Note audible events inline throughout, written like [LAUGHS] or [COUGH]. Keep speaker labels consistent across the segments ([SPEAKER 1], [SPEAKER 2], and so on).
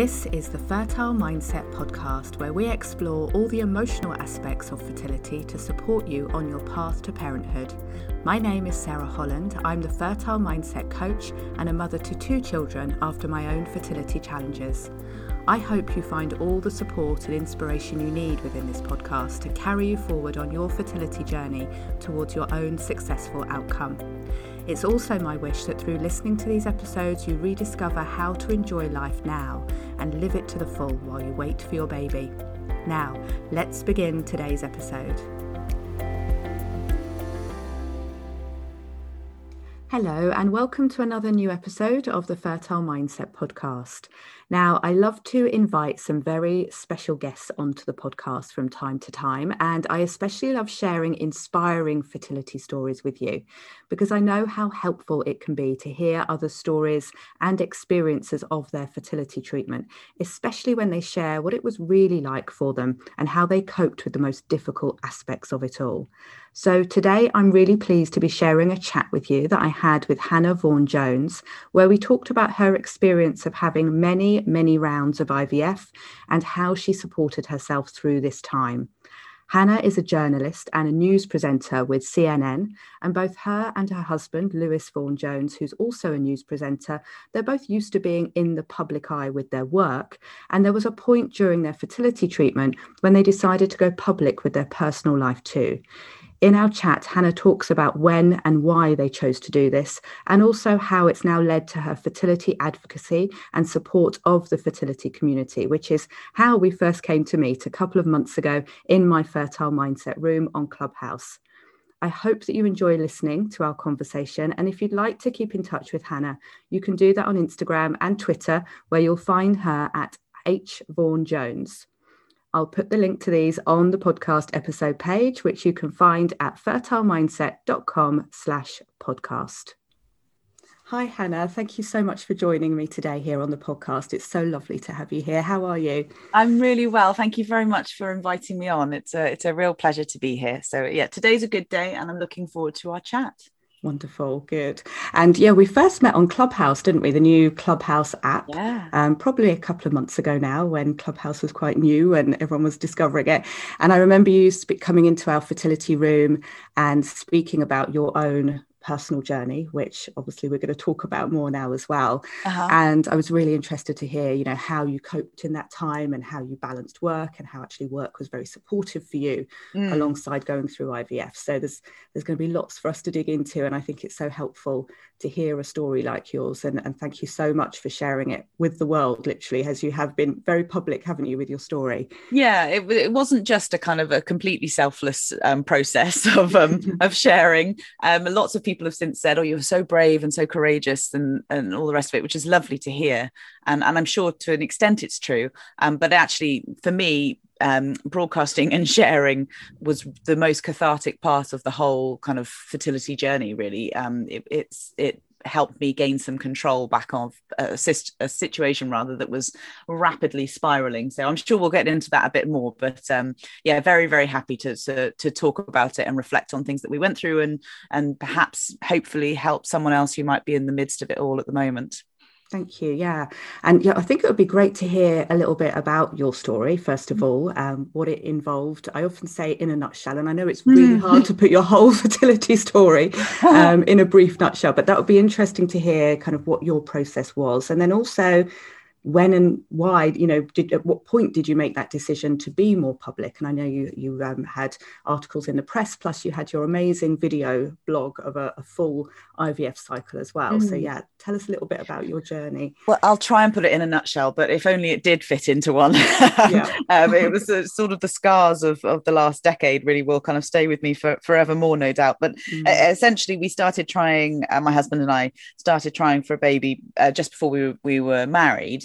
[SPEAKER 1] This is the Fertile Mindset podcast, where we explore all the emotional aspects of fertility to support you on your path to parenthood. My name is Sarah Holland. I'm the Fertile Mindset coach and a mother to two children after my own fertility challenges. I hope you find all the support and inspiration you need within this podcast to carry you forward on your fertility journey towards your own successful outcome. It's also my wish that through listening to these episodes, you rediscover how to enjoy life now and live it to the full while you wait for your baby. Now, let's begin today's episode. Hello, and welcome to another new episode of the Fertile Mindset podcast. Now, I love to invite some very special guests onto the podcast from time to time, and I especially love sharing inspiring fertility stories with you because I know how helpful it can be to hear other stories and experiences of their fertility treatment, especially when they share what it was really like for them and how they coped with the most difficult aspects of it all. So, today I'm really pleased to be sharing a chat with you that I had with Hannah Vaughan Jones, where we talked about her experience of having many, many rounds of IVF and how she supported herself through this time. Hannah is a journalist and a news presenter with CNN, and both her and her husband, Lewis Vaughan Jones, who's also a news presenter, they're both used to being in the public eye with their work. And there was a point during their fertility treatment when they decided to go public with their personal life too. In our chat, Hannah talks about when and why they chose to do this, and also how it's now led to her fertility advocacy and support of the fertility community, which is how we first came to meet a couple of months ago in my Fertile Mindset room on Clubhouse. I hope that you enjoy listening to our conversation. And if you'd like to keep in touch with Hannah, you can do that on Instagram and Twitter, where you'll find her at H. Vaughan Jones. I'll put the link to these on the podcast episode page, which you can find at fertilemindset.com slash podcast. Hi, Hannah. Thank you so much for joining me today here on the podcast. It's so lovely to have you here. How are you?
[SPEAKER 2] I'm really well. Thank you very much for inviting me on. It's a, it's a real pleasure to be here. So, yeah, today's a good day and I'm looking forward to our chat.
[SPEAKER 1] Wonderful, good. And yeah, we first met on Clubhouse, didn't we? The new Clubhouse app.
[SPEAKER 2] Yeah.
[SPEAKER 1] Um, probably a couple of months ago now when Clubhouse was quite new and everyone was discovering it. And I remember you sp- coming into our fertility room and speaking about your own personal journey, which obviously we're going to talk about more now as well. Uh-huh. And I was really interested to hear, you know, how you coped in that time and how you balanced work and how actually work was very supportive for you mm. alongside going through IVF. So there's there's going to be lots for us to dig into, and I think it's so helpful to hear a story like yours. And, and thank you so much for sharing it with the world, literally, as you have been very public, haven't you, with your story?
[SPEAKER 2] Yeah, it, it wasn't just a kind of a completely selfless um, process [LAUGHS] of um, [LAUGHS] of sharing. Um, lots of people people have since said, "Oh, you're so brave and so courageous," and and all the rest of it, which is lovely to hear. And and I'm sure to an extent it's true. Um, but actually, for me, um, broadcasting [LAUGHS] and sharing was the most cathartic part of the whole kind of fertility journey. Really, um, it, it's it helped me gain some control back of a, a, situation rather that was rapidly spiraling. So i'm sure we'll get into that a bit more but um, yeah very very happy to, to, to talk about it and reflect on things that we went through and and perhaps hopefully help someone else who might be in the midst of it all at the moment
[SPEAKER 1] Thank you. Yeah. And yeah, I think it would be great to hear a little bit about your story, first of mm. all, um, what it involved. I often say in a nutshell, and I know it's really mm. hard to put your [LAUGHS] whole fertility story [LAUGHS] um, in a brief nutshell, but that would be interesting to hear kind of what your process was. And then also, when and why you know did at what point did you make that decision to be more public? And i know you you um, had articles in the press plus you had your amazing video blog of a, a full ivf cycle as well. Mm. so yeah tell us a little bit about your journey.
[SPEAKER 2] Well i'll try and put it in a nutshell but if only it did fit into one. [LAUGHS] Um, it was uh, sort of the scars of, of the last decade really will kind of stay with me for forever more no doubt. But mm. uh, essentially we started trying uh, my husband and i started trying for a baby uh, just before we, we were married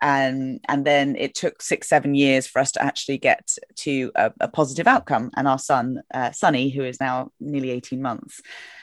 [SPEAKER 2] and and then it took six seven years for us to actually get to a, a positive outcome. And our son uh, Sonny who is now nearly 18 months.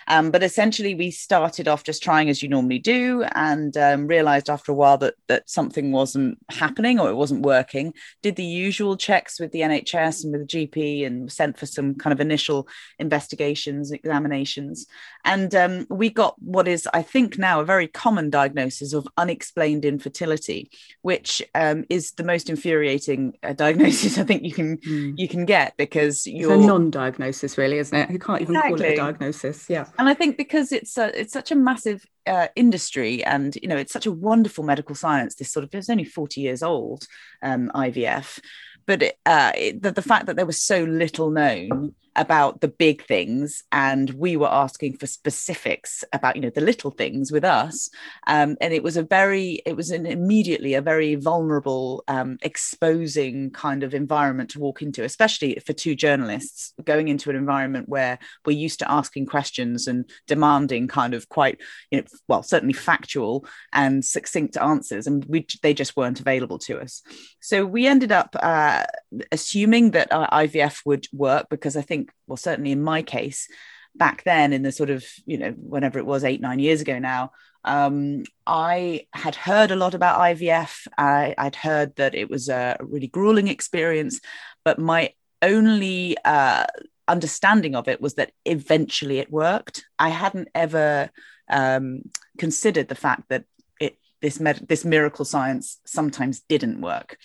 [SPEAKER 2] Um, but essentially, we started off just trying as you normally do, and um, realized after a while that that something wasn't happening or it wasn't working. Did the usual checks with the NHS and with the GP, and sent for some kind of initial investigations, examinations, and um, we got what is, I think, now a very common diagnosis of unexplained infertility, which um, is the most infuriating uh, diagnosis [LAUGHS] I think you can mm. you can get because
[SPEAKER 1] you're it's a non-diagnosis, really, isn't it? You can't even exactly. call it a diagnosis. Yeah,
[SPEAKER 2] and I think because it's a, it's such a massive uh, industry and you know it's such a wonderful medical science. This sort of it's only forty years old, um, IVF, but it, uh, it, the, the fact that there was so little known about the big things and we were asking for specifics about you know the little things with us. Um, and it was a very it was an immediately a very vulnerable um, exposing kind of environment to walk into especially for two journalists going into an environment where we're used to asking questions and demanding kind of quite you know well certainly factual and succinct answers and we they just weren't available to us. So we ended up uh, assuming that our ivf would work because i think think, well, certainly in my case, back then in the sort of, you know, whenever it was eight, nine years ago now, um, I had heard a lot about IVF. I, would heard that it was a really grueling experience, but my only uh, understanding of it was that eventually it worked. I hadn't ever um, considered the fact that it this med- this miracle science sometimes didn't work.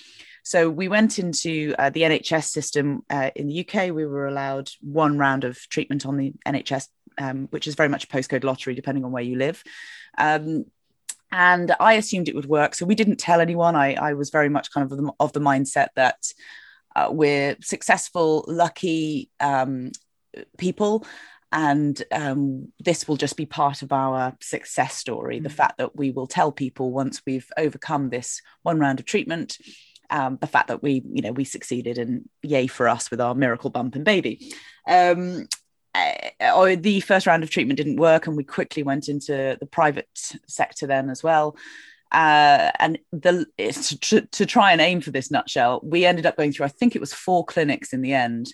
[SPEAKER 2] So we went into uh, the NHS system uh, in the UK. We were allowed one round of treatment on the NHS, um, which is very much a postcode lottery, depending on where you live. Um, and I assumed it would work. So we didn't tell anyone. I, I was very much kind of the, of the mindset that uh, we're successful, lucky um, people and um, this will just be part of our success story mm-hmm. the mm. fact that we will tell people once we've overcome this one round of treatment um, the fact that we, you know, we succeeded and yay for us with our miracle bump and baby. Um, uh, the first round of treatment didn't work, and we quickly went into the private sector then as well. Uh, and the to, to try and aim for this nutshell, we ended up going through, I think it was four clinics in the end,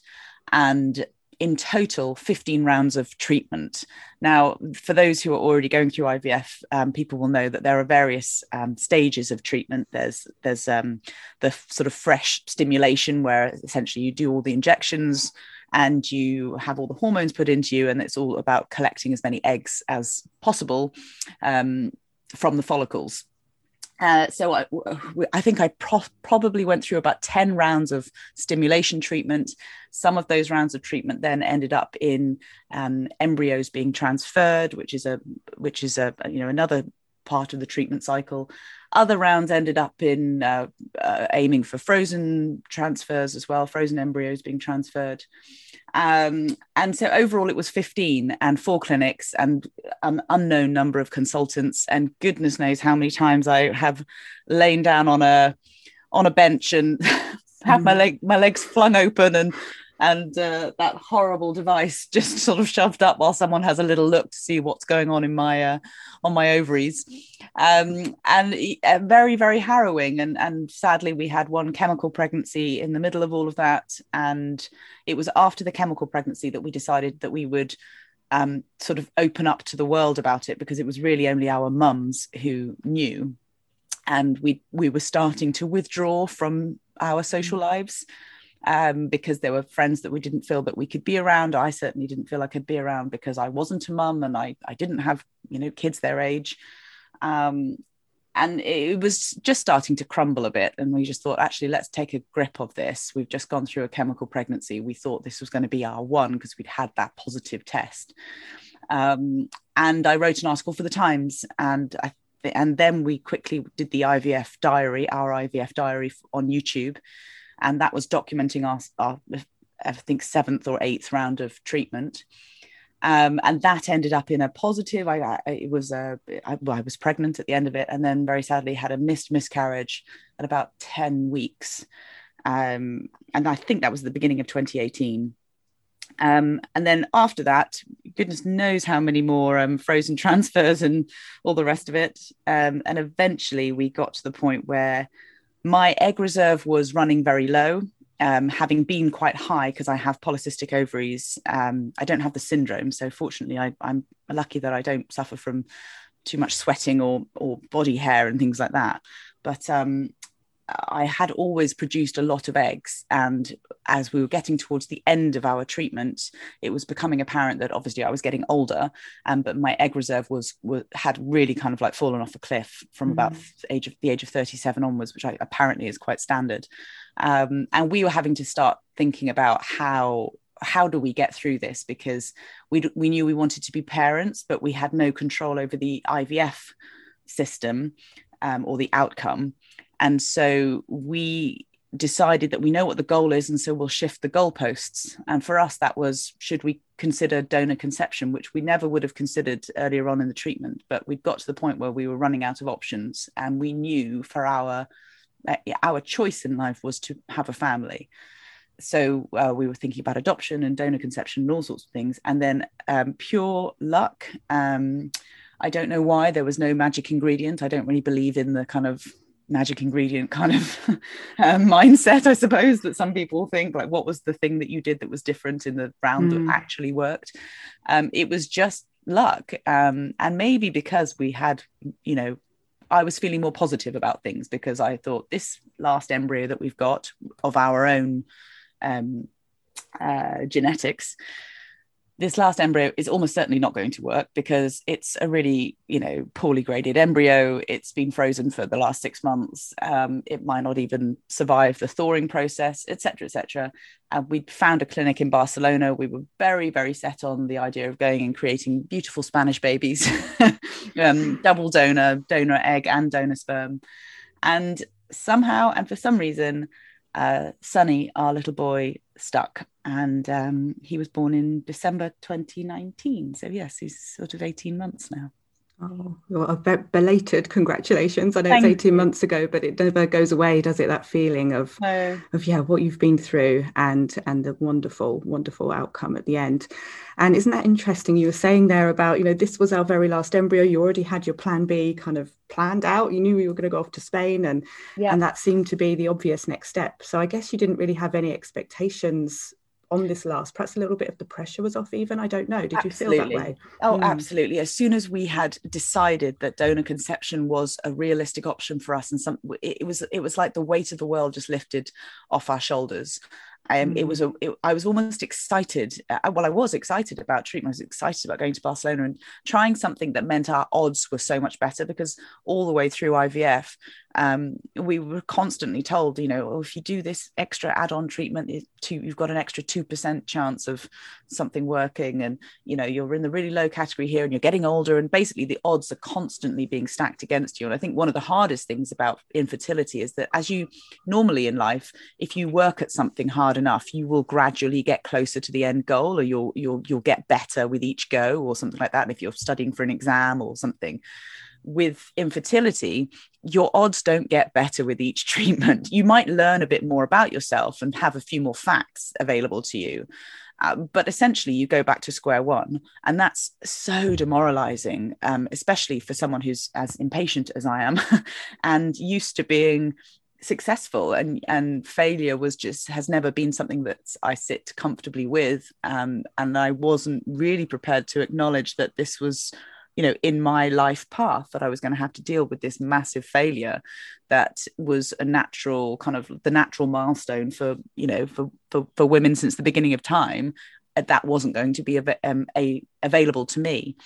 [SPEAKER 2] and in total 15 rounds of treatment. Now, for those who are already going through IVF, um, people will know that there are various um, stages of treatment. There's there's um, the sort of fresh stimulation where essentially you do all the injections and you have all the hormones put into you, and it's all about collecting as many eggs as possible um, from the follicles. Uh, so I, I, think I pro- probably went through about 10 rounds of stimulation treatment. Some of those rounds of treatment then ended up in um, embryos being transferred, which is a which is a you know another part of the treatment cycle. Other rounds ended up in uh, uh, aiming for frozen transfers as well, frozen embryos being transferred. Um, and so overall, it was 15 and four clinics and an unknown number of consultants. And goodness knows how many times I have lain down on a on a bench and [LAUGHS] have my mm. leg my legs flung open and and uh, that horrible device [LAUGHS] just sort of shoved up while someone has a little look to see what's going on in my uh, on my ovaries. Um, and uh, very very harrowing and and sadly we had one chemical pregnancy in the middle of all of that and it was after the chemical pregnancy that we decided that we would um, sort of open up to the world about it because it was really only our mums who knew. And we we were starting to withdraw from our social lives um, because there were friends that we didn't feel that we could be around. I certainly didn't feel I could be around because I wasn't a mum and I, I didn't have, you know, kids their age. Um, and it was just starting to crumble a bit. And we just thought, actually, let's take a grip of this. We've just gone through a chemical pregnancy. We thought this was going to be our one because we'd had that positive test. Um, and I wrote an article for the Times, and I and then we quickly did the IVF diary, our IVF diary on YouTube and that was documenting our, our I think seventh or eighth round of treatment. Um, and that ended up in a positive. I, I it was a, I, well, I was pregnant at the end of it, and then very sadly had a missed miscarriage at about ten weeks, um, and I think that was the beginning of 2018. Um, and then after that, goodness knows how many more um, frozen [LAUGHS] transfers and all the rest of it. Um, and eventually, we got to the point where my egg reserve was running very low. um, having been quite high because I have polycystic ovaries, um, I don't have the syndrome. So fortunately, I, am lucky that I don't suffer from too much sweating or or body hair and things like that. But um, I had always produced a lot of eggs. And as we were getting towards the end of our treatment, it was becoming apparent that obviously I was getting older, um, but my egg reserve was, was had really kind of like fallen off a cliff from mm. about the age of the age of 37 onwards, which I, apparently is quite standard. Um, and we were having to start thinking about how how do we get through this because we we knew we wanted to be parents, but we had no control over the IVF system um, or the outcome. And so we decided that we know what the goal is, and so we'll shift the goalposts. And for us, that was should we consider donor conception, which we never would have considered earlier on in the treatment, but we got to the point where we were running out of options, and we knew for our our choice in life was to have a family. So uh, we were thinking about adoption and donor conception and all sorts of things, and then um, pure luck. Um, I don't know why there was no magic ingredient. I don't really believe in the kind of magic ingredient kind of um, [LAUGHS] mindset, I suppose, that some people think like, what was the thing that you did that was different in the round mm. that actually worked? Um, it was just luck. Um, and maybe because we had, you know, I was feeling more positive about things because I thought this last embryo that we've got of our own um, uh, genetics this last embryo is almost certainly not going to work because it's a really, you know, poorly graded embryo. It's been frozen for the last six months. Um, it might not even survive the thawing process, etc., etc. And we found a clinic in Barcelona. We were very, very set on the idea of going and creating beautiful Spanish babies, [LAUGHS] um, double donor, donor egg, and donor sperm. And somehow, and for some reason, uh, Sonny, our little boy, stuck. And um, he was born in December 2019. So, yes, he's sort of 18 months now.
[SPEAKER 1] Oh, well, a belated congratulations. I know Thank it's 18 you. months ago, but it never goes away, does it? That feeling of, no. of yeah, what you've been through and and the wonderful, wonderful outcome at the end. And isn't that interesting? You were saying there about, you know, this was our very last embryo. You already had your plan B kind of planned out. You knew you were going to go off to Spain and yeah. and that seemed to be the obvious next step. So I guess you didn't really have any expectations on this last perhaps a little bit of the pressure was off even i don't know did absolutely. you feel that way
[SPEAKER 2] oh mm. absolutely as soon as we had decided that donor conception was a realistic option for us and some it was it was like the weight of the world just lifted off our shoulders um, mm. It was a. It, I was almost excited. Uh, well, I was excited about treatment. I was excited about going to Barcelona and trying something that meant our odds were so much better because all the way through IVF, um, we were constantly told, you know, oh, if you do this extra add-on treatment, two, you've got an extra two percent chance of something working, and you know you're in the really low category here, and you're getting older, and basically the odds are constantly being stacked against you. And I think one of the hardest things about infertility is that as you normally in life, if you work at something hard enough, you will gradually get closer to the end goal, or you'll you'll you'll get better with each go, or something like that. And if you're studying for an exam or something with infertility, your odds don't get better with each [LAUGHS] treatment. You might learn a bit more about yourself and have a few more facts available to you. Uh, but essentially, you go back to square one. And that's so demoralizing, um, especially for someone who's as impatient as I am [LAUGHS] and used to being successful and and failure was just has never been something that I sit comfortably with. Um, and I wasn't really prepared to acknowledge that this was you know in my life path that i was going to have to deal with this massive failure that was a natural kind of the natural milestone for you know for for, for women since the beginning of time. Uh, that wasn't going to be a, um, a available to me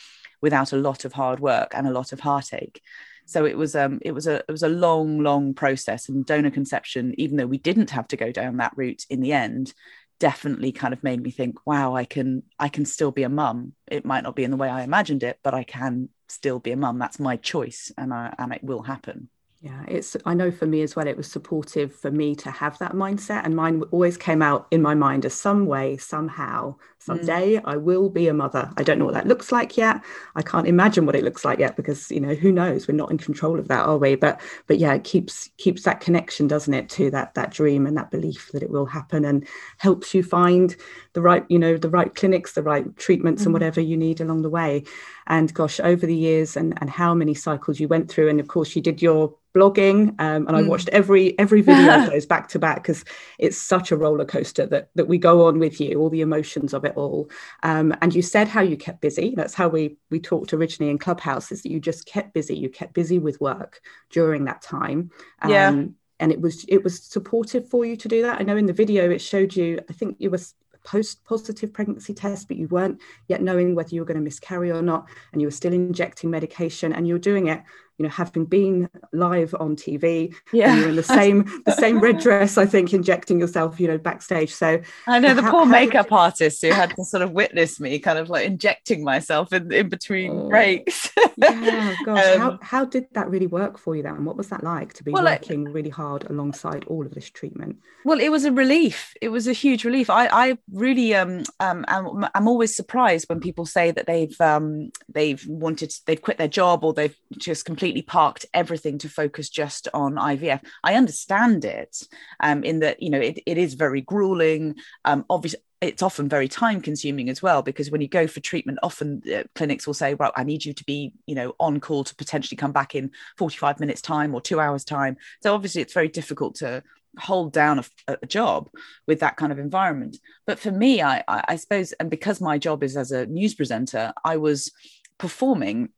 [SPEAKER 2] without a lot of hard work and a lot of heartache so it was um it was a it was a long long process and donor conception even though we didn't have to go down that route in the end definitely kind of made me think wow i can i can still be a mum. It might not be in the way i imagined it but i can still be a mum. That's my choice and I, and it will happen
[SPEAKER 1] yeah it's i know for me as well it was supportive for me to have that mindset and mine always came out in my mind as some way somehow someday mm. i will be a mother. I don't know what that looks like yet. I can't imagine what it looks like yet because you know who knows? We're not in control of that are we? But but yeah it keeps keeps that connection doesn't it to that that dream and that belief that it will happen and helps you find the right you know the right clinics the right treatments mm. and whatever you need along the way. And gosh over the years and and how many cycles you went through and of course you did your blogging um, and I hmm. watched every every video of [LAUGHS] those back to back because it's such a roller coaster that that we go on with you, all the emotions of it all. Um, and you said how you kept busy. That's how we we talked originally in Clubhouse. Is that you just kept busy. You kept busy with work during that time.
[SPEAKER 2] Um, yeah.
[SPEAKER 1] And it was it was supportive for you to do that. I know in the video it showed you. I think you were post positive pregnancy test, but you weren't yet knowing whether you were going to miscarry or not, and you were still injecting medication, and you were doing it you know having been live on tv yeah. you're in the [LAUGHS] same the same red dress i think injecting yourself you know backstage. So
[SPEAKER 2] i know the how, poor makeup [LAUGHS] artist who had to sort of witness me kind of like injecting myself in, in between oh, breaks.
[SPEAKER 1] Yeah [LAUGHS] gosh um, how, how did that really work for you then? What was that like to be well, working really hard alongside all of this treatment?
[SPEAKER 2] Well it was a relief. It was a huge relief. I i really um um i'm, I'm always surprised when people say that they've um they've wanted they've quit their job or they've just completely completely parked everything to focus just on IVF. I understand it um, in that, you know, it, it is very grueling. Um, obviously, it's often very time consuming as well because when you go for treatment often uh, clinics will say well i need you to be you know on call to potentially come back in 45 minutes time or two hours time so obviously it's very difficult to hold down a, a job with that kind of environment but for me I, I suppose and because my job is as a news presenter i was performing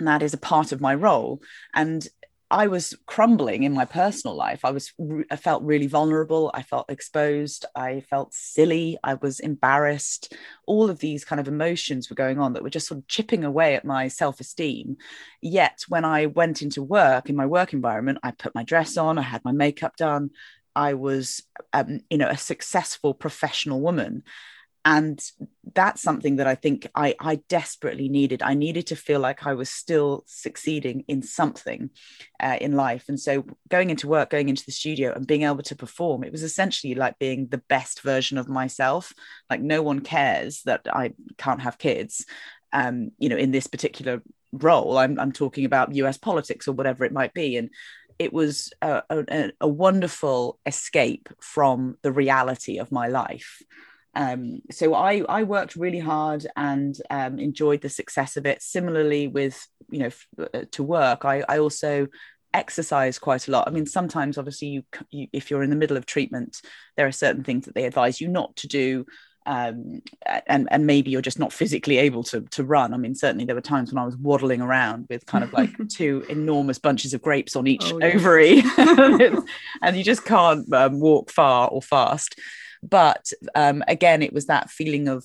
[SPEAKER 2] and that is a part of my role and I was crumbling in my personal life. I was, I felt really vulnerable. I felt exposed. I felt silly. I was embarrassed. All of these kind of emotions were going on that were just sort of chipping away at my self esteem. Yet, when I went into work in my work environment, I put my dress on, I had my makeup done. I was, um, you know, a successful professional woman and that's something that i think I, I desperately needed. I needed to feel like i was still succeeding in something uh, in life. And so going into work going into the studio and being able to perform it was essentially like being the best version of myself. Like no one cares that i can't have kids um you know in this particular role. I'm, I'm talking about us politics or whatever it might be. And it was a, a, a wonderful escape from the reality of my life um, so I, I worked really hard and um, enjoyed the success of it. Similarly, with you know f- uh, to work, I, I also exercise quite a lot. I mean, sometimes obviously you, you if you're in the middle of treatment, there are certain things that they advise you not to do. Um, and and maybe you're just not physically able to to run. I mean, certainly there were times when I was waddling around with kind of like [LAUGHS] two enormous bunches of grapes on each oh, ovary, [LAUGHS] [LAUGHS] and you just can't um, walk far or fast. But um, again, it was that feeling of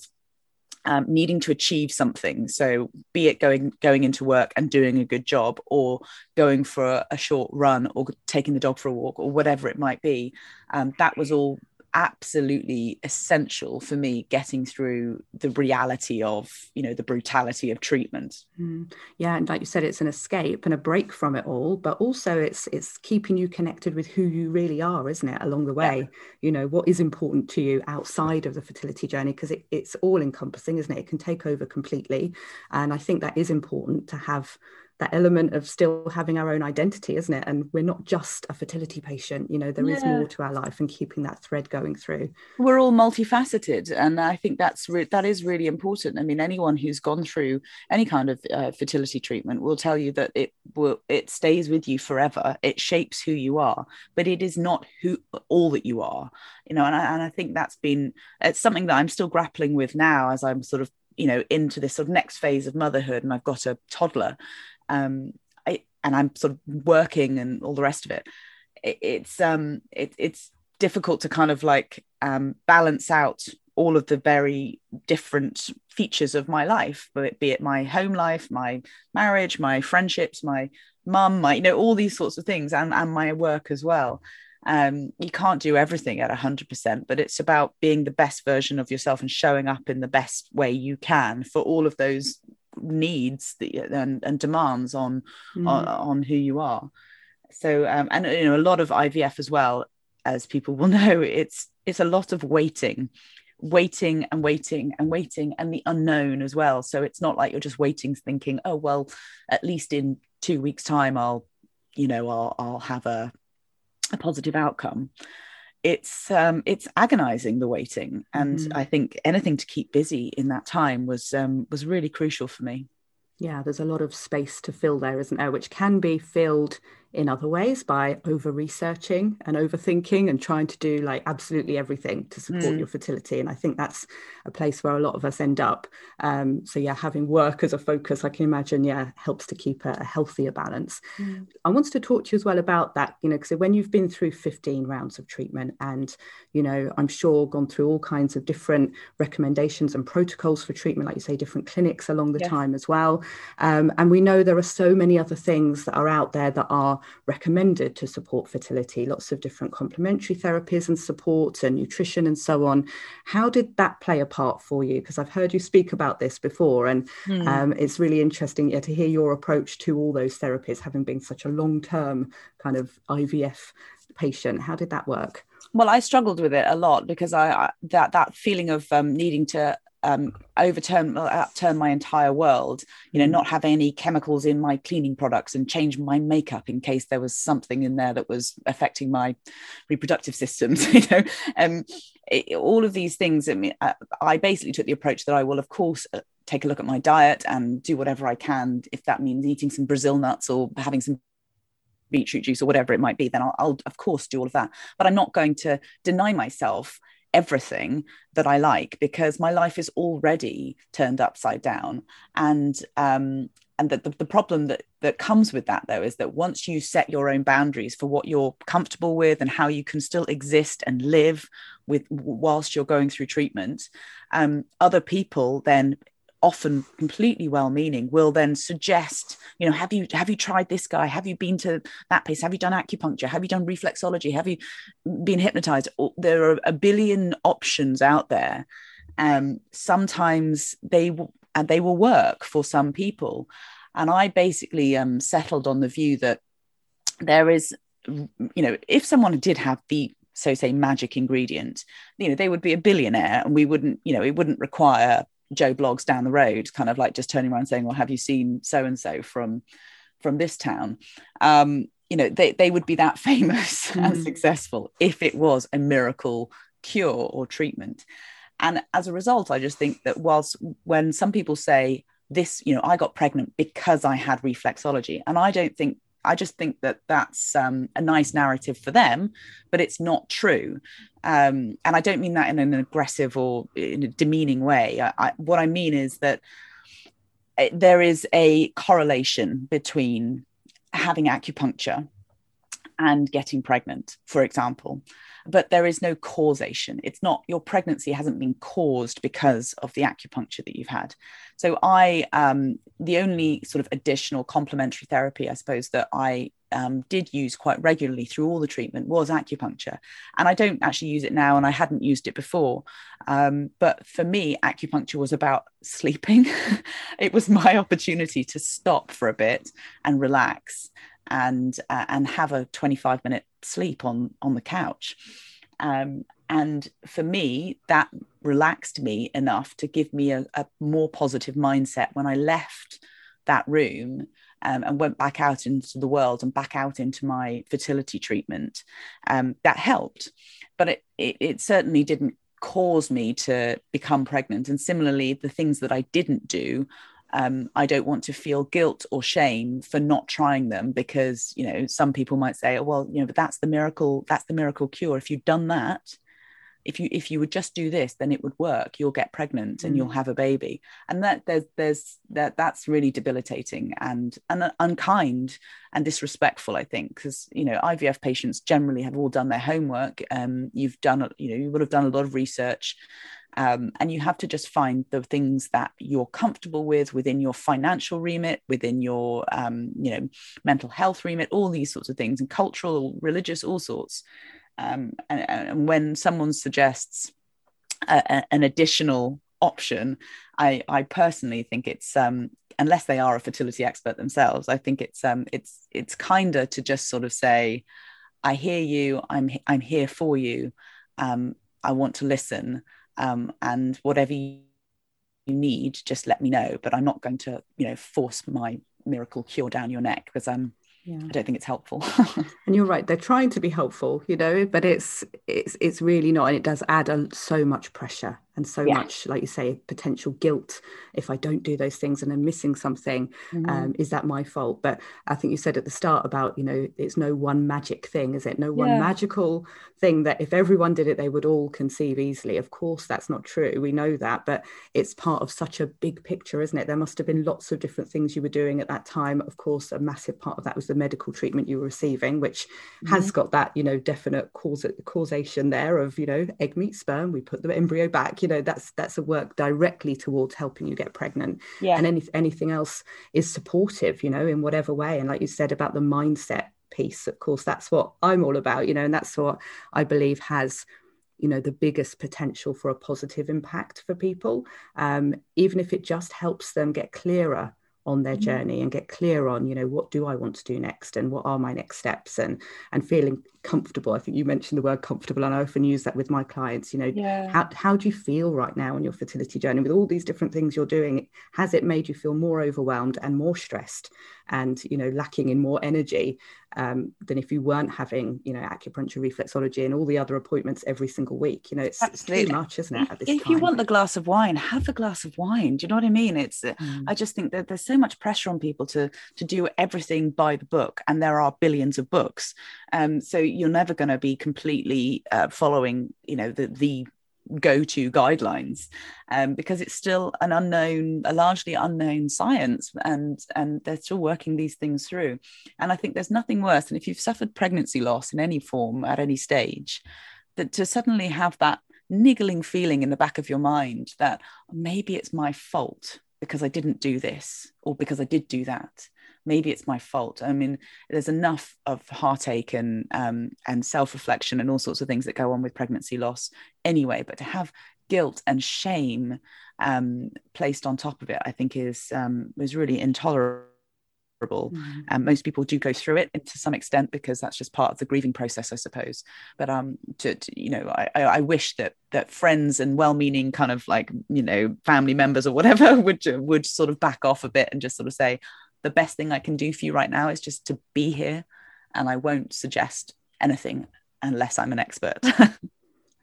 [SPEAKER 2] um, needing to achieve something. So be it going going into work and doing a good job, or going for a, a short run, or taking the dog for a walk, or whatever it might be. Um, that was all absolutely essential for me getting through the reality of you know the brutality of treatment
[SPEAKER 1] mm. yeah and like you said it's an escape and a break from it all but also it's it's keeping you connected with who you really are isn't it along the way yeah. you know what is important to you outside of the fertility journey because it, it's all encompassing isn't it it can take over completely and i think that is important to have that element of still having our own identity isn't it? And we're not just a fertility patient you know there yeah. is more to our life and keeping that thread going through.
[SPEAKER 2] We're all multifaceted and i think that's re- that is really important. I mean anyone who's gone through any kind of uh, fertility treatment will tell you that it will it stays with you forever. It shapes who you are but it is not who all that you are you know and I, and I think that's been it's something that i'm still grappling with now as i'm sort of you know into this sort of next phase of motherhood and i've got a toddler um, I, and I'm sort of working and all the rest of it, it it's um, it, it's difficult to kind of like um, balance out all of the very different features of my life, but be it my home life, my marriage, my friendships, my mum, my you know all these sorts of things, and and my work as well. Um, you can't do everything at 100%, but it's about being the best version of yourself and showing up in the best way you can for all of those needs and, and demands on, mm. on, on who you are. So um, and you know a lot of ivf as well as people [LAUGHS] will know it's it's a lot of waiting waiting and waiting and waiting and the unknown as well. So it's not like you're just waiting thinking oh well at least in two weeks time i'll you know i'll, I'll have a, a positive outcome it's um, it's agonizing the waiting. And mm-hmm. i think anything to keep busy in that time was um, was really crucial for me.
[SPEAKER 1] Yeah there's a lot of space to fill there isn't there? Which can be filled in other ways by over researching and overthinking and trying to do like absolutely everything to support mm. your fertility. And I think that's a place where a lot of us end up. Um, so, yeah, having work as a focus, I can imagine, yeah, helps to keep a, a healthier balance. Mm. I wanted to talk to you as well about that, you know, because when you've been through 15 rounds of treatment and, you know, I'm sure gone through all kinds of different recommendations and protocols for treatment, like you say, different clinics along the time as well. Um, and we know there are so many other things that are out there that are recommended to support fertility, lots of different complementary therapies and support and nutrition and so on. How did that play a part for you? Because I've heard you speak about this before, and mm. um, it's really interesting yeah, to hear your approach to all those therapies, having been such a long term kind of IVF patient. How did that work?
[SPEAKER 2] Well, I struggled with it a lot because I, I that that feeling of um, needing to um, overturn uh, turn my entire world you know mm. not have any chemicals in my cleaning products and change my makeup in case there was something in there that was affecting my reproductive systems [LAUGHS] you know. Um, it, all of these things I, mean, I, uh, I basically took the approach that I will of course uh, take a look at my diet and do whatever I can. If that means eating some Brazil nuts or having some beetroot juice or whatever it might be then I'll, I'll of course do all of that. But I'm not going to deny myself everything that I like because my life is already turned upside down. And um, and the, the, the, problem that that comes with that though is that once you set your own boundaries for what you're comfortable with and how you can still exist and live with whilst you're going through treatment um, other people then often completely well-meaning will then suggest you know have you have you tried this guy? Have you been to that place? Have you done acupuncture? Have you done reflexology? Have you been hypnotized? There are a billion options out there. Um, sometimes they and they will work for some people. And i basically um, settled on the view that there is you know if someone did have the so say magic ingredient you know they would be a billionaire and we wouldn't you know it wouldn't require Joe Bloggs down the road, kind of like just turning around saying, "Well, have you seen so and so from from this town?" Um, you know, they they would be that [LAUGHS] famous mm. and successful if it was a miracle cure or treatment. And as a result, I just think that whilst when some people say this, you know, I got pregnant because I had reflexology, and I don't think I just think that that's um, a nice narrative for them, but it's not true. Um, and I don't mean that in an aggressive or in a demeaning way. I, I, what I mean is that eh, there is a correlation between having acupuncture and getting pregnant, for example but there is no causation. It's not your pregnancy hasn't been caused because of the acupuncture that you've had. So I, um, the only sort of additional complementary therapy, I suppose, that I um, did use quite regularly through all the treatment was acupuncture. And I don't actually use it now, and I hadn't used it before. Um, but for me, acupuncture was about [LAUGHS] sleeping. it was my opportunity to stop for a bit and relax and uh, and have a 25 minute sleep on on the couch. Um, and for me that relaxed me enough to give me a, a more positive mindset when i left that room um, and went back out into the world and back out into my fertility treatment. Um, that helped but it, it, it certainly didn't cause me to become pregnant. And similarly the things that i didn't do um, I don't want to feel guilt or shame for not trying them because you know some people might say, oh, well, you know, but that's the miracle, that's the miracle cure. If you've done that, if you if you would just do this, then it would work. You'll get pregnant and mm. you'll have a baby, and that there's there's that that's really debilitating and and unkind and disrespectful. I think because you know IVF patients generally have all done their homework. Um, you've done you know you would have done a lot of research um, and you have to just find the things that you're comfortable with within your financial remit, within your, um, you know, mental health remit, all these sorts of things, and cultural, religious, all sorts. Um, and, and, when someone suggests a, a, an additional option, I, I personally think it's um, unless they are a fertility expert themselves, I think it's um, it's it's kinder to just sort of say, I hear you, I'm I'm here for you, um, I want to listen, um, and whatever you need just let me know but i'm not going to you know force my miracle cure down your neck because i'm yeah. I don't think it's helpful. [LAUGHS]
[SPEAKER 1] and you're right; they're trying to be helpful, you know, but it's it's it's really not, and it does add a, so much pressure and so yeah. much like you say potential guilt if i don't do those things and i'm missing something mm-hmm. um, is that my fault but i think you said at the start about you know it's no one magic thing is it no one yeah. magical thing that if everyone did it they would all conceive easily of course that's not true we know that but it's part of such a big picture isn't it there must have been lots of different things you were doing at that time of course a massive part of that was the medical treatment you were receiving which mm-hmm. has got that you know definite cause causation there of you know egg meat sperm we put the embryo back you know that's that's a work directly towards helping you get pregnant. Yeah. and any, anything else is supportive you know in whatever way. And like you said about the mindset piece of course that's what i'm all about you know and that's what i believe has you know the biggest potential for a positive impact for people. Um, even if it just helps them get clearer on their mm-hmm. journey and get clear on you know what do i want to do next and what are my next steps and and feeling comfortable i think you mentioned the word comfortable and i often use that with my clients you know yeah. how, how do you feel right now on your fertility journey with all these different things you're doing has it made you feel more overwhelmed and more stressed and you know lacking in more energy um, than if you weren't having you know acupuncture reflexology and all the other appointments every single week you know it's, it's too much isn't it
[SPEAKER 2] if
[SPEAKER 1] time?
[SPEAKER 2] you want the glass of wine have a glass of wine do you know what i mean it's uh, mm. i just think that there's so much pressure on people to to do everything by the book and there are billions of books. Um, so you're never going to be completely uh, following you know the the go-to guidelines um, because it's still an unknown a largely unknown science and and they're still working these things through. And i think there's nothing worse than if you've suffered pregnancy loss in any form at any stage that to suddenly have that niggling feeling in the back of your mind that maybe it's my fault because i didn't do this or because i did do that maybe it's my fault. I mean, there's enough of heartache and um, and self reflection and all sorts of things that go on with pregnancy loss anyway. But to have guilt and shame um, placed on top of it, I think is um, is really intolerable. Mm. Um, most people do go through it to some extent because that's just part of the grieving process, I suppose. But um, to, to you know, I, I wish that that friends and well-meaning kind of like you know family members or whatever [LAUGHS] would would sort of back off a bit and just sort of say, the best thing I can do for you right now is just to be here. And I won't suggest anything unless I'm an expert. [LAUGHS]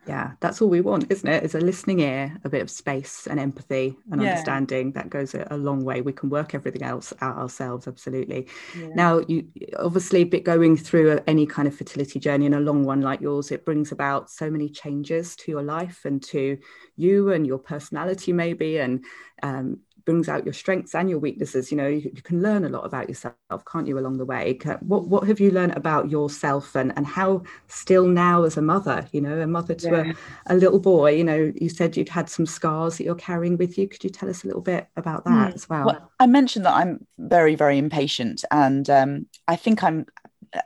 [SPEAKER 1] yeah, that's all we want, isn't it it? Is a listening ear, a bit of space and empathy and yeah. understanding. That goes a, a, long way. We can work everything else out ourselves, absolutely. Yeah. Now, you obviously bit going through any kind of fertility journey and a long one like yours, it brings about so many changes to your life and to you and your personality, maybe, and um, brings out your strengths and your weaknesses you know you, you, can learn a lot about yourself can't you along the way what what have you learned about yourself and and how still now as a mother you know a mother to yeah. a, a, little boy you know you said you'd had some scars that you're carrying with you could you tell us a little bit about that mm. as well? well
[SPEAKER 2] i mentioned that i'm very very impatient and um, i think i'm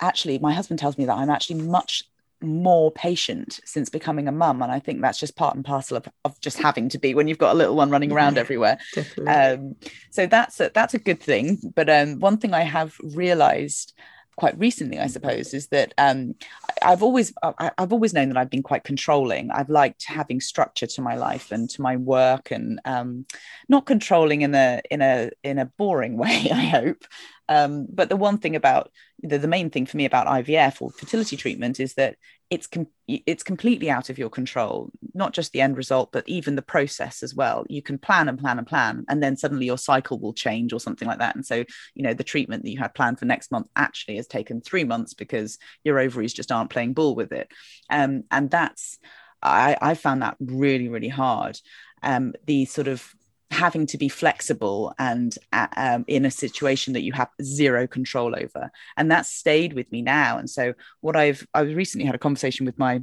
[SPEAKER 2] actually my husband tells me that i'm actually much more patient since becoming a mum and i think that's just part and parcel of, of just having to be when you've got a little one running around everywhere. um, so that's a, that's a good thing but um, one thing i have realized quite recently i suppose is that um, i've always I, have always known that i've been quite controlling. I've liked having structure to my life and to my work and um, not controlling in a in a in a boring [LAUGHS] way i hope um, but the one thing about the, the main thing for me about IVF or fertility treatment is that it's com- it's completely out of your control. Not just the end result, but even the process as well. You can plan and plan and plan, and then suddenly your cycle will change or something like that. And so, you know, the treatment that you had planned for next month actually has taken three months because your ovaries just aren't playing ball with it. Um, and that's I, I found that really really hard. Um, the sort of having to be flexible and uh, um, in a situation that you have zero control over. And that stayed with me now. And so what i've i recently had a conversation with my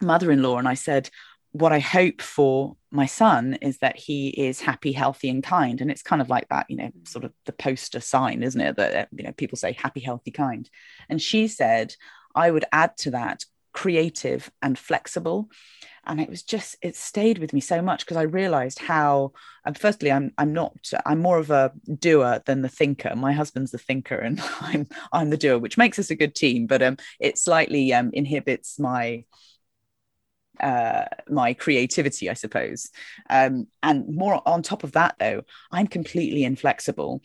[SPEAKER 2] mother-in-law and i said what i hope for my son is that he is happy healthy and kind. And it's kind of like that you know sort of the poster sign isn't it? That you know people say happy healthy kind. And she said i would add to that creative and flexible and it was just it stayed with me so much because I realized how and firstly I'm I'm not I'm more of a doer than the thinker my husband's the thinker and [LAUGHS] I'm I'm the doer which makes us a good team but um it slightly um inhibits my uh, my creativity, I suppose. Um, and more on top of that, though, I'm completely inflexible.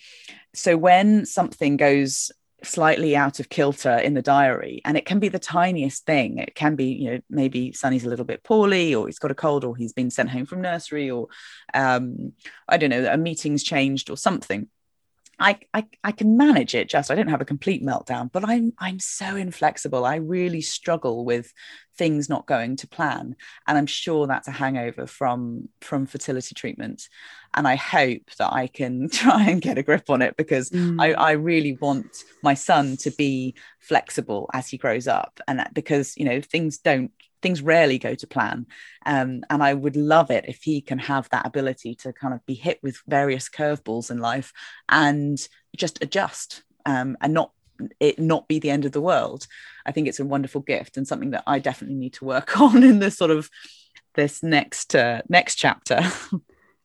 [SPEAKER 2] So when something goes slightly out of kilter in the diary and it can be the tiniest thing. It can be you know maybe sonny's a little bit poorly or he's got a cold or he's been sent home from nursery or um, i don't know a meeting's changed or something I, I I can manage it just I don't have a complete meltdown but I'm I'm so inflexible. I really struggle with things not going to plan. And I'm sure that's a hangover from from fertility treatment. And I hope that I can [LAUGHS] try and get a grip on it because mm. I, I really want my son to be flexible as he grows up. And because you know things don't things rarely go to plan. Um, and i would love it if he can have that ability to kind of be hit with various curveballs in life and just adjust um, and not it not be the end of the world. I think it's a wonderful gift and something that i definitely need to work [LAUGHS] on in this sort of this next uh, next chapter. [LAUGHS]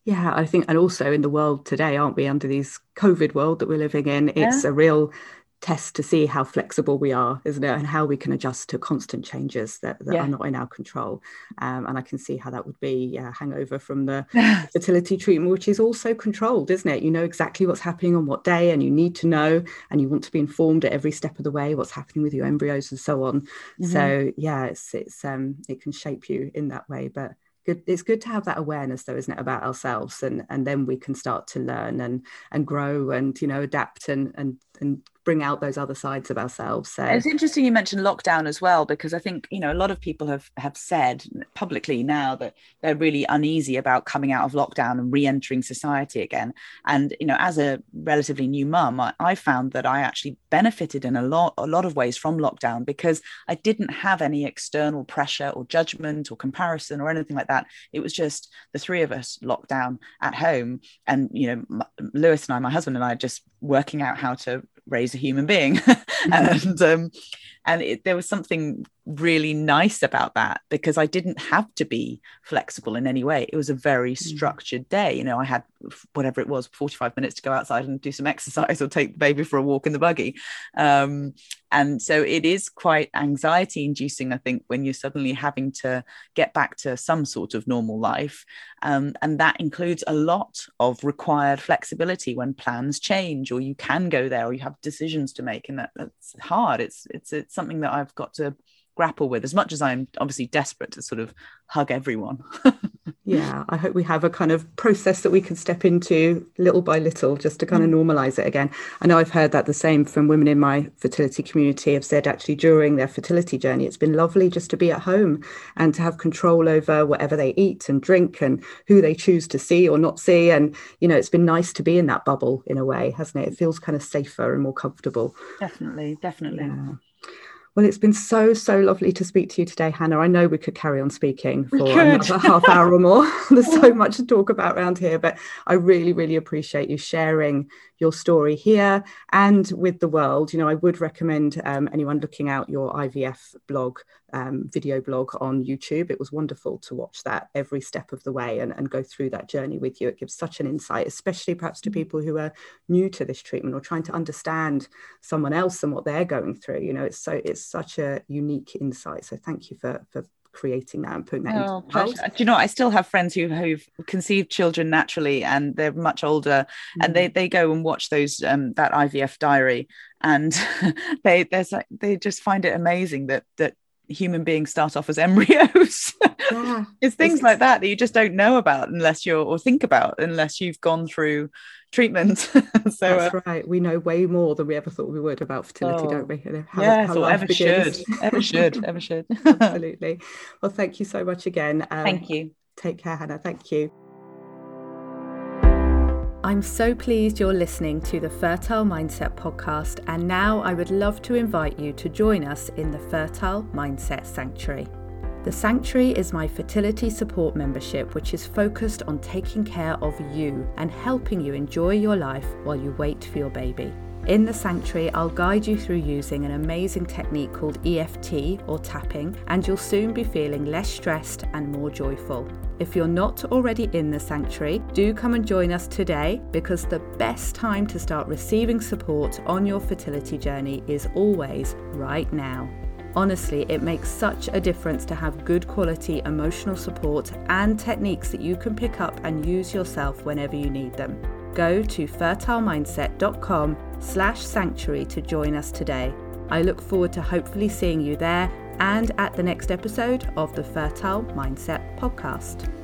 [SPEAKER 1] Yeah i think and also in the world today aren't we under these covid world that we're living in? It's yeah. a real test to see how flexible we are, isn't it? And how we can adjust to constant changes that, that yeah. are not in our control. Um, and I can see how that would be a hangover from the [LAUGHS] fertility treatment, which is also controlled, isn't it? You know exactly what's happening on what day, and you need to know, and you want to be informed at every step of the way what's happening with your embryos and so on. Mm-hmm. So yeah, it's it's um it can shape you in that way, but good it's good to have that awareness though isn't it about ourselves and and then we can start to learn and and grow and you know adapt and and and bring out those other sides of ourselves. So
[SPEAKER 2] it's interesting you mentioned lockdown as well because i think you know a lot of people have have said publicly now that they're really uneasy about coming out of lockdown and re-entering society again. And you know as a relatively new mum I, I found that i actually benefited in a lot a lot of ways from lockdown because i didn't have any external pressure or judgment or comparison or anything like that. It was just the three of us locked down at home. And you know lewis and i my husband and i just working out how to raise a human being. [LAUGHS] And um, and it, there was something really nice about that because I didn't have to be flexible in any way. It was a very mm. structured day. You know, I had whatever it was, 45 minutes to go outside and do some [LAUGHS] exercise or take the baby for a walk in the buggy. Um, and so it is quite anxiety inducing, I think, when you're suddenly having to get back to some sort of normal life. Um, and that includes a lot of required flexibility when plans change or you can go there or you have decisions to make. And that, that's hard. It's, it's, it's something that I've got to grapple with as much as i'm obviously desperate to sort of hug everyone. [LAUGHS]
[SPEAKER 1] Yeah i hope we have a kind of process that we can step into little by little just to kind of mm. normalize it again. I know i've heard that the same from women in my fertility community have said actually during their fertility journey it's been lovely just to be at home and to have control over whatever they eat and drink and who they choose to see or not see. And you know it's been nice to be in that bubble in a way hasn't it? It feels kind of safer and more comfortable.
[SPEAKER 2] Definitely definitely. Yeah.
[SPEAKER 1] Well, it's been so, so lovely to speak to you today, Hannah. I know we could carry on speaking for another half hour or more. [LAUGHS] There's so much to talk about around here, but I really, really appreciate you sharing your story here and with the world. You know, I would recommend um, anyone looking out your IVF blog, um, video blog on YouTube. It was wonderful to watch that every step of the way and, and go through that journey with you. It gives such an insight, especially perhaps to mm. people who are new to this treatment or trying to understand someone else and what they're going through. You know, it's so it's such a unique insight. So thank you for for creating that and putting that oh, into
[SPEAKER 2] pleasure. Do you know, I still have friends who, who've conceived children naturally and they're much older mm. and they, mm. they go and watch those, um, that IVF diary and [LAUGHS] they, there's like, they just find it amazing that, that human beings start off as embryos. [LAUGHS] Yeah. it's things it's, like that that you just don't know about unless you're or think about unless you've gone through treatment. [LAUGHS] so
[SPEAKER 1] that's uh, right. We know way more than we ever thought we would about fertility, oh, don't we?
[SPEAKER 2] how, yeah, how ever begins. should, ever should, ever should. [LAUGHS]
[SPEAKER 1] Absolutely. Well, thank you so much again.
[SPEAKER 2] Um, thank you.
[SPEAKER 1] Take care, Hannah. Thank you. I'm so pleased you're listening to the Fertile Mindset podcast, and now I would love to invite you to join us in the Fertile Mindset Sanctuary. The Sanctuary is my fertility support membership, which is focused on taking care of you and helping you enjoy your life while you wait for your baby. In the sanctuary, I'll guide you through using an amazing technique called EFT or tapping, and you'll soon be feeling less stressed and more joyful. If you're not already in the sanctuary, do come and join us today because the best time to start receiving support on your fertility journey is always right now. Honestly, it makes such a difference to have good quality emotional support and techniques that you can pick up and use yourself whenever you need them. Go to fertilemindset.com slash sanctuary to join us today. I look forward to hopefully seeing you there and at the next episode of the Fertile Mindset podcast.